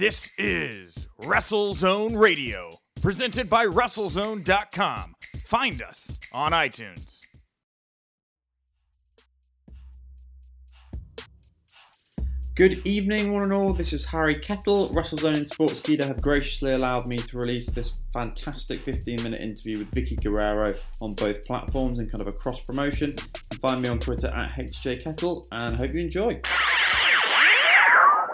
This is WrestleZone Radio, presented by WrestleZone.com. Find us on iTunes. Good evening, one and all. This is Harry Kettle. WrestleZone and Sports Sportskeeda have graciously allowed me to release this fantastic 15 minute interview with Vickie Guerrero on both platforms and kind of a cross promotion. Find me on Twitter at HJKettle and hope you enjoy.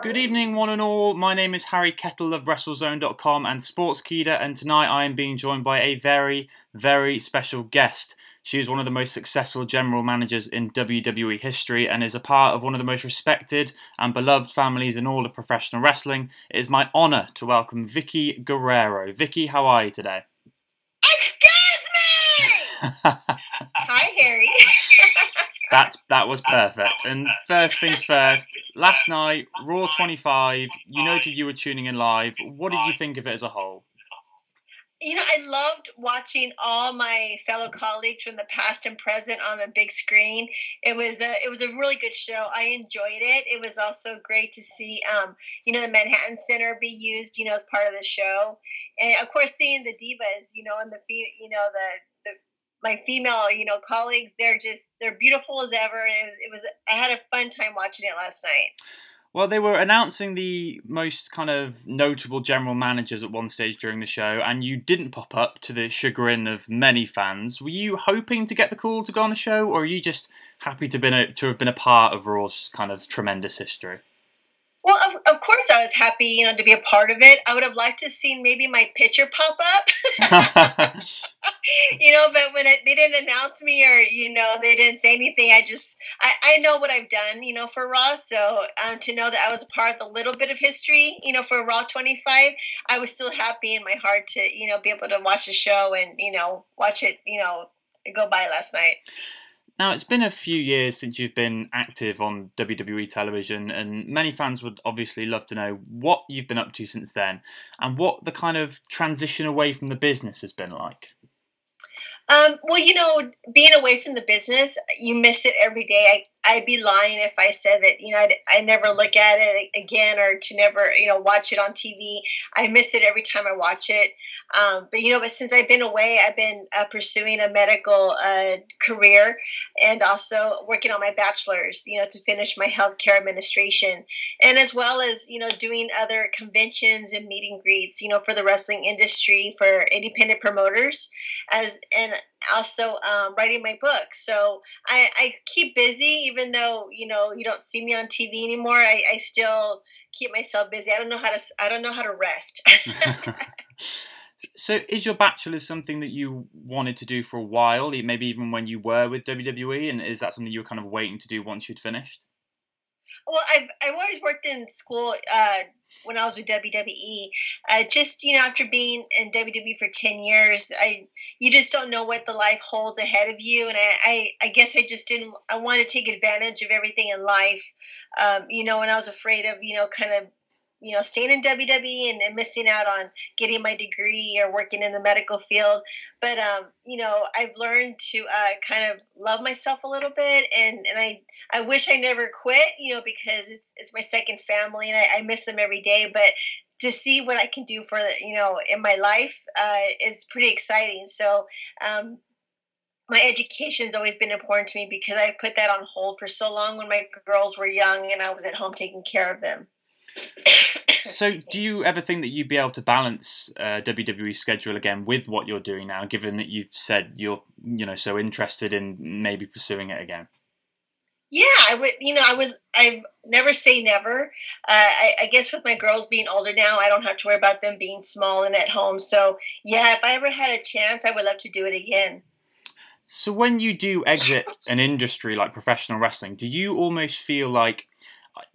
Good evening, one and all. My name is Harry Kettle of WrestleZone.com and Sportskeeda, and tonight I am being joined by a very, very special guest. She is one of the most successful general managers in WWE history and is a part of one of the most respected and beloved families in all of professional wrestling. It is my honour to welcome Vickie Guerrero. Vickie, how are you today? Excuse me! Hi, Harry. That that was perfect. And first things first, last night, Raw 25, you noted you were tuning in live. What did you think of it as a whole? You know, I loved watching all my fellow colleagues from the past and present on the big screen. It was a it was a really good show. I enjoyed it. It was also great to see, um, you know, the Manhattan Center be used, you know, as part of the show, and of course seeing the divas, you know, and the you know the the my female, you know, colleagues. They're just they're beautiful as ever, and it was it was I had a fun time watching it last night. Well, they were announcing the most kind of notable general managers at one stage during the show, and you didn't pop up to the chagrin of many fans. Were you hoping to get the call to go on the show, or are you just happy to, been a, to have been a part of Raw's kind of tremendous history? Well, of, of course, I was happy, you know, to be a part of it. I would have liked to see maybe my picture pop up, you know. But when they didn't announce me or you know they didn't say anything, I just I, I know what I've done, you know, for Raw. So um, to know that I was a part of the little bit of history, you know, for Raw 25, I was still happy in my heart to you know be able to watch the show and you know watch it, you know, go by last night. Now, it's been a few years since you've been active on WWE television, and many fans would obviously love to know what you've been up to since then and what the kind of transition away from the business has been like. Um, well, you know, being away from the business, you miss it every day. I, I'd be lying if I said that, you know, I'd, I never look at it again or to never, you know, watch it on TV. I miss it every time I watch it. Um, but, you know, but since I've been away, I've been uh, pursuing a medical uh, career and also working on my bachelor's, you know, to finish my healthcare administration. And as well as, you know, doing other conventions and meet and greets, you know, for the wrestling industry, for independent promoters, as and also um, writing my book. So I, I keep busy, even though you know you don't see me on TV anymore. I, I still keep myself busy. I don't know how to I don't know how to rest. so is your bachelor's something that you wanted to do for a while, maybe even when you were with WWE, and is that something you were kind of waiting to do once you'd finished? Well, I've, I've always worked in school uh, when I was with WWE. Uh, just you know, after being in WWE for ten years, I you just don't know what the life holds ahead of you, and I I, I guess I just didn't. I want to take advantage of everything in life, um, you know, and I was afraid of you know kind of you know, staying in WWE and, and, missing out on getting my degree or working in the medical field. But, um, you know, I've learned to uh, kind of love myself a little bit. And, and I, I wish I never quit, you know, because it's, it's my second family and I, I miss them every day. But to see what I can do for, you know, in my life uh, is pretty exciting. So, um, my education has always been important to me because I put that on hold for so long when my girls were young and I was at home taking care of them so, do you ever think that you'd be able to balance uh, WWE schedule again with what you're doing now, given that you've said you're, you know, so interested in maybe pursuing it again? Yeah, I would. You know, I would. I never say never. Uh, I, I, guess with my girls being older now, I don't have to worry about them being small and at home. So, yeah, if I ever had a chance, I would love to do it again. So, when you do exit an industry like professional wrestling, do you almost feel like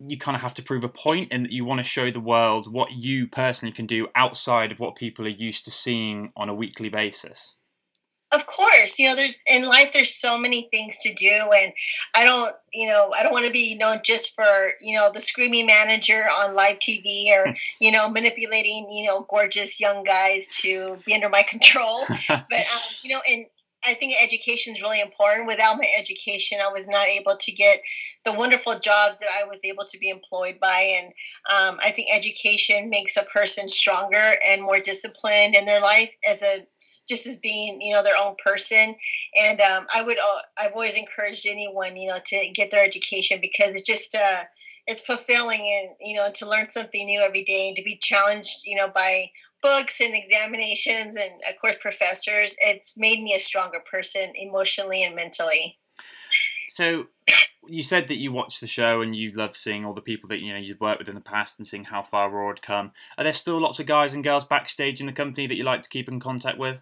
you kind of have to prove a point and that you want to show the world what you personally can do outside of what people are used to seeing on a weekly basis. Of course you know there's in life there's so many things to do and i don't you know i don't want to be known just for you know the screaming manager on live tv or you know manipulating you know gorgeous young guys to be under my control. But um, you know and I think education is really important. Without my education, I was not able to get the wonderful jobs that I was able to be employed by. And um, I think education makes a person stronger and more disciplined in their life as a just as being you know their own person and um, i would uh, i've always encouraged anyone you know to get their education because it's just uh, it's fulfilling and you know to learn something new every day and to be challenged you know by books and examinations and of course professors it's made me a stronger person emotionally and mentally so you said that you watched the show and you love seeing all the people that you know you've worked with in the past and seeing how far raw had come are there still lots of guys and girls backstage in the company that you like to keep in contact with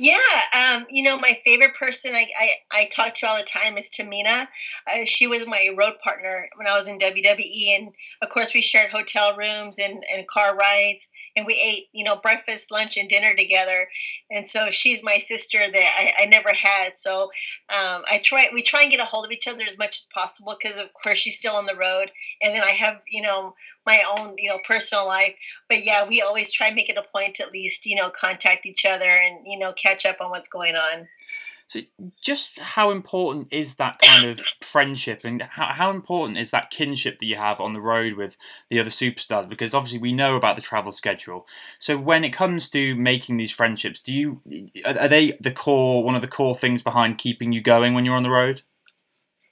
yeah, um, you know, my favorite person I, I, I, talk to all the time is Tamina. Uh, she was my road partner when I was in WWE. And of course, we shared hotel rooms and, and car rides and we ate, you know, breakfast, lunch, and dinner together. And so she's my sister that I, I never had. So um, I try, we try and get a hold of each other as much as possible because, of course, she's still on the road. And then I have, you know, my own, you know, personal life. But yeah, we always try and make it a point to at least, you know, contact each other and, you know, catch up on what's going on. So, just how important is that kind of friendship, and how, how important is that kinship that you have on the road with the other superstars? Because obviously we know about the travel schedule. So, when it comes to making these friendships, do you are they the core one of the core things behind keeping you going when you're on the road?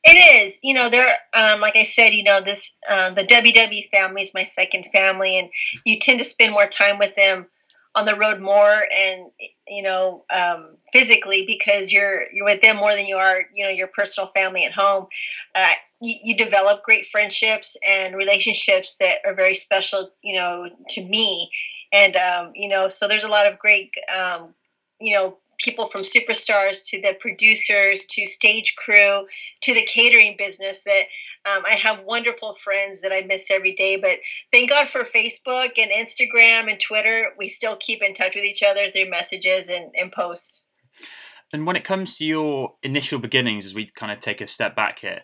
It is, you know, they're um, like I said, you know, this um, the WWE family is my second family, and you tend to spend more time with them on the road more and you know um, physically because you're you're with them more than you are you know your personal family at home uh, you, you, develop great friendships and relationships that are very special you know to me. And um, you know so there's a lot of great um, you know people from superstars to the producers to stage crew to the catering business that um, I have wonderful friends that I miss every day, but thank God for Facebook and Instagram and Twitter. We still keep in touch with each other through messages and, and posts. And when it comes to your initial beginnings, as we kind of take a step back here,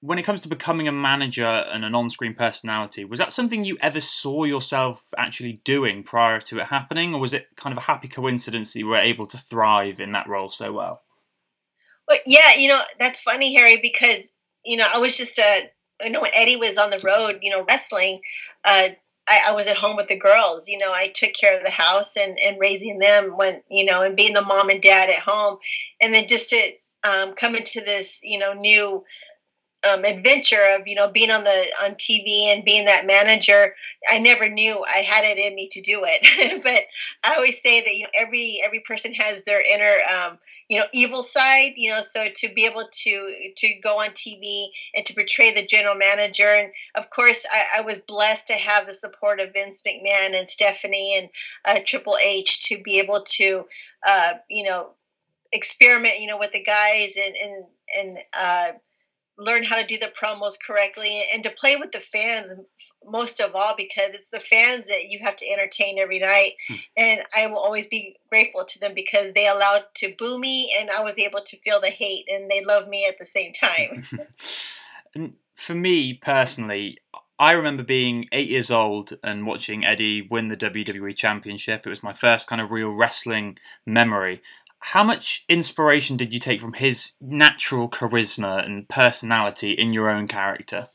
when it comes to becoming a manager and an on-screen personality, was that something you ever saw yourself actually doing prior to it happening, or was it kind of a happy coincidence that you were able to thrive in that role so well? Well, yeah, you know that's funny, Harry, because you know, I was just a, you know, when Eddie was on the road, you know, wrestling, uh, I, I, was at home with the girls. You know, I took care of the house and, and raising them when, you know, and being the mom and dad at home. And then just to um, come into this, you know, new um, adventure of you know being on the on TV and being that manager. I never knew I had it in me to do it, but I always say that you know every every person has their inner um, you know evil side. You know, so to be able to to go on TV and to portray the general manager, and of course I, I was blessed to have the support of Vince McMahon and Stephanie and uh, Triple H to be able to uh, you know experiment you know with the guys and and and uh, learn how to do the promos correctly and to play with the fans most of all because it's the fans that you have to entertain every night hmm. and i will always be grateful to them because they allowed to boo me and i was able to feel the hate and they love me at the same time and for me personally I remember being eight years old and watching Eddie win the WWE Championship. It was my first kind of real wrestling memory how much inspiration did you take from his natural charisma and personality in your own character?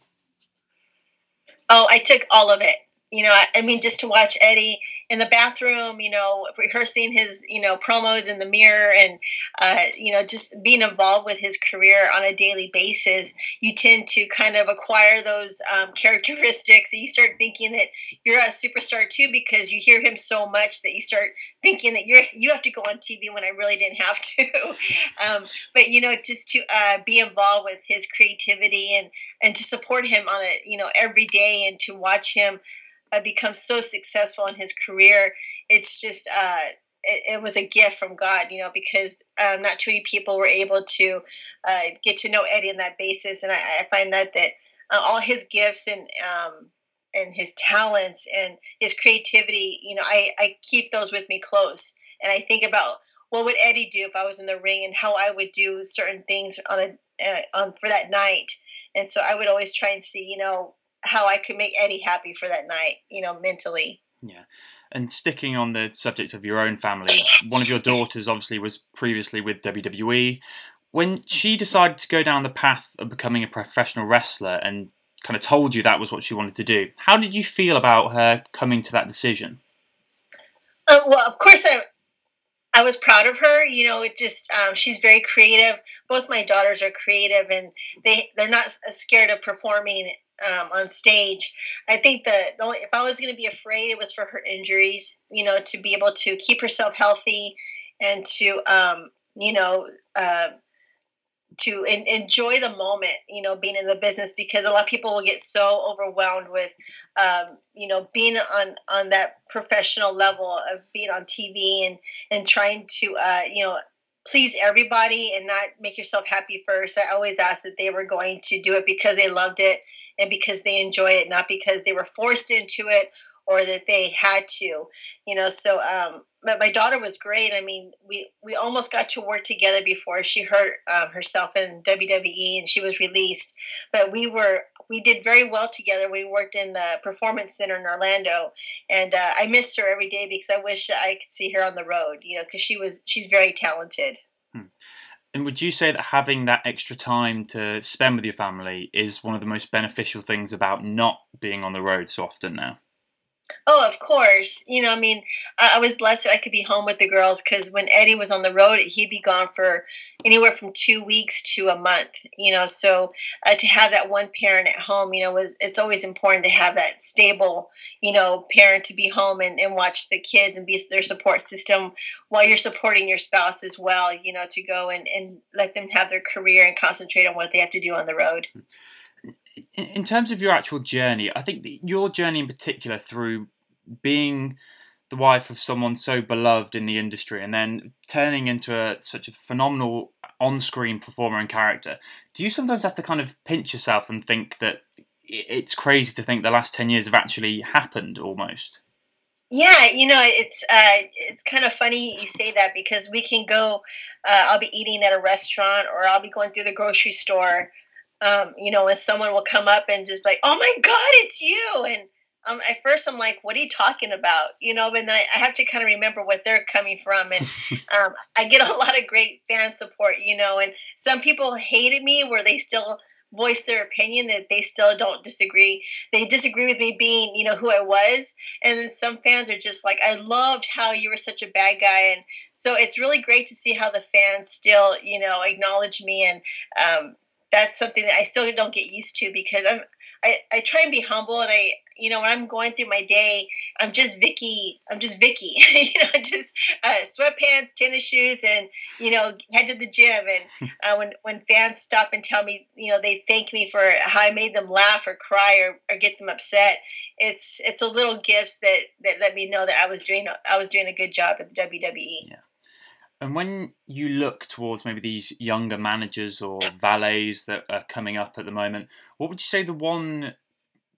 Oh, I took all of it. You know, I, I mean, just to watch Eddie in the bathroom, you know, rehearsing his, you know, promos in the mirror and, uh, you know, just being involved with his career on a daily basis, you tend to kind of acquire those um, characteristics. And you start thinking that you're a superstar too because you hear him so much that you start thinking that you're you have to go on TV when I really didn't have to. um, but you know, just to uh, be involved with his creativity and and to support him on it, you know, every day and to watch him uh, become so successful in his career. It's just uh, it, it, was a gift from God, you know, because um, not too many people were able to uh, get to know Eddie on that basis, and I, I find that that uh, all his gifts and um, and his talents and his creativity, you know, I, I keep those with me close, and I think about what would Eddie do if I was in the ring and how I would do certain things on a uh, on for that night, and so I would always try and see, you know, how I could make Eddie happy for that night, you know, mentally. Yeah. And sticking on the subject of your own family, one of your daughters obviously was previously with WWE. When she decided to go down the path of becoming a professional wrestler and kind of told you that was what she wanted to do, how did you feel about her coming to that decision? Uh, well, of course, I, I was proud of her. You know, it just um, she's very creative. Both my daughters are creative, and they they're not scared of performing um, on stage. I think that if I was going to be afraid, it was for her injuries. You know, to be able to keep herself healthy and to um, you know uh, to enjoy the moment, you know, being in the business because a lot of people will get so overwhelmed with, um, you know, being on on that professional level of being on TV and and trying to, uh, you know, please everybody and not make yourself happy first. I always asked that they were going to do it because they loved it and because they enjoy it, not because they were forced into it or that they had to, you know. So um, my, my daughter was great. I mean, we we almost got to work together before she hurt um, herself in WWE and she was released. But we were we did very well together. We worked in the performance center in Orlando, and uh, I missed her every day because I wish I could see her on the road. You know, because she was she's very talented. Hmm. And would you say that having that extra time to spend with your family is one of the most beneficial things about not being on the road so often now? Oh, of course. You know, I mean, I, I was blessed that I could be home with the girls because when Eddie was on the road, he'd be gone for anywhere from two weeks to a month. You know, so uh, to have that one parent at home, you know, was it's always important to have that stable, you know, parent to be home and, and watch the kids and be their support system while you're supporting your spouse as well. You know, to go and and let them have their career and concentrate on what they have to do on the road in, in terms of your actual journey, I think your journey in particular through being the wife of someone so beloved in the industry and then turning into a, such a phenomenal on-screen performer and character do you sometimes have to kind of pinch yourself and think that it's crazy to think the last 10 years have actually happened almost? Yeah you know it's uh, it's kind of funny you say that because we can go uh, i'll be eating at a restaurant or i'll be going through the grocery store um, you know, and someone will come up and just be like, "Oh my God, it's you!" And um, at first, I'm like, "What are you talking about?" You know, and then I, I have to kind of remember what they're coming from, and um, I get a lot of great fan support. You know, and some people hated me where they still voice their opinion that they still don't disagree they disagree with me being you know who i was and then some fans are just like i loved how you were such a bad guy and so it's really great to see how the fans still you know acknowledge me and um, that's something that I still don't get used to because I'm I, I try and be humble and I you know when I'm going through my day I'm just Vickie I'm just Vickie you know just uh, sweatpants tennis shoes and you know head to the gym and uh, when when fans stop and tell me you know they thank me for how I made them laugh or cry or, or get them upset it's it's a little gifts that that let me know that I was doing I was doing a good job at the WWE yeah and when you look towards maybe these younger managers or valets that are coming up at the moment, what would you say the one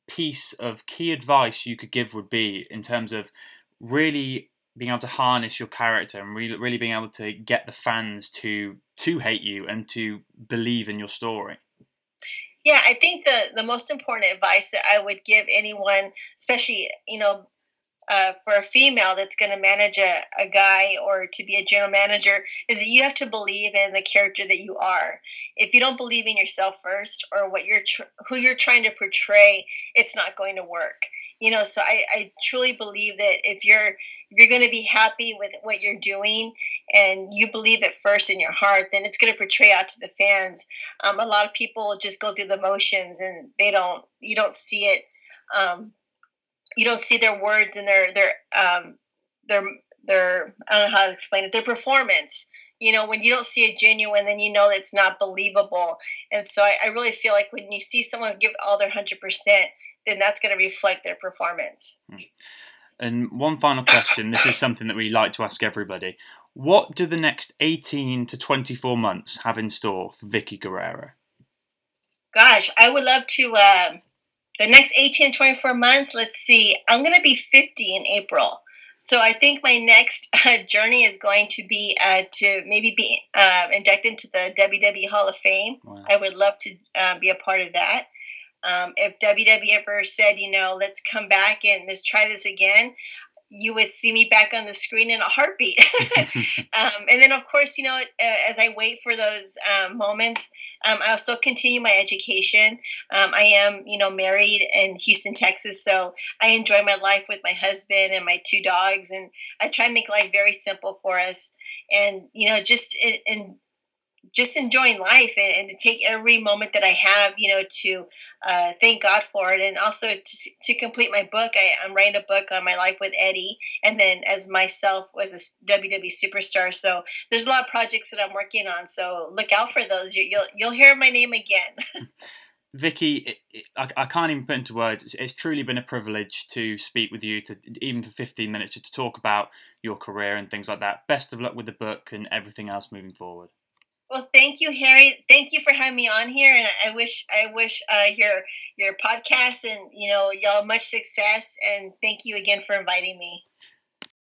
piece of key advice you could give would be in terms of really being able to harness your character and really, really being able to get the fans to to hate you and to believe in your story? Yeah, I think the the most important advice that I would give anyone, especially you know uh, for a female that's going to manage a, a guy or to be a general manager is that you have to believe in the character that you are. If you don't believe in yourself first or what you're tr- who you're trying to portray, it's not going to work. You know, so I, I truly believe that if you're if you're going to be happy with what you're doing and you believe it first in your heart, then it's going to portray out to the fans. Um, a lot of people just go through the motions and they don't you don't see it um, you don't see their words and their their um, their their I don't know how to explain it their performance. You know, when you don't see it genuine, then you know it's not believable. And so I, I really feel like when you see someone give all their hundred percent, then that's going to reflect their performance. Hmm. And one final question. this is something that we like to ask everybody. What do the next 18 to 24 months have in store for Vickie Guerrero? Gosh, I would love to uh, the next 18 24 months, let's see, I'm going to be 50 in April. So I think my next uh, journey is going to be uh, to maybe be uh, inducted into the WWE Hall of Fame. Wow. I would love to uh, be a part of that. Um, if WWE ever said, you know, let's come back and let's try this again, you would see me back on the screen in a heartbeat. um, and then, of course, you know, uh, as I wait for those um, moments, um, I'll still continue my education. Um, I am, you know, married in Houston, Texas, so I enjoy my life with my husband and my two dogs, and I try and make life very simple for us. And you know, just in, in just enjoying life and, and, to take every moment that I have, you know, to uh, thank God for it. And also to, to complete my book, I, am writing a book on my life with Eddie and then as myself was a WWE superstar. So there's a lot of projects that I'm working on. So look out for those. You, will you'll hear my name again. Vickie, it, it, I, I, can't even put into words. It's, it's, truly been a privilege to speak with you, to even for 15 minutes, just to talk about your career and things like that. Best of luck with the book and everything else moving forward. Well, thank you, Harry. Thank you for having me on here, and I wish I wish uh, your your podcast and you know y'all much success. And thank you again for inviting me.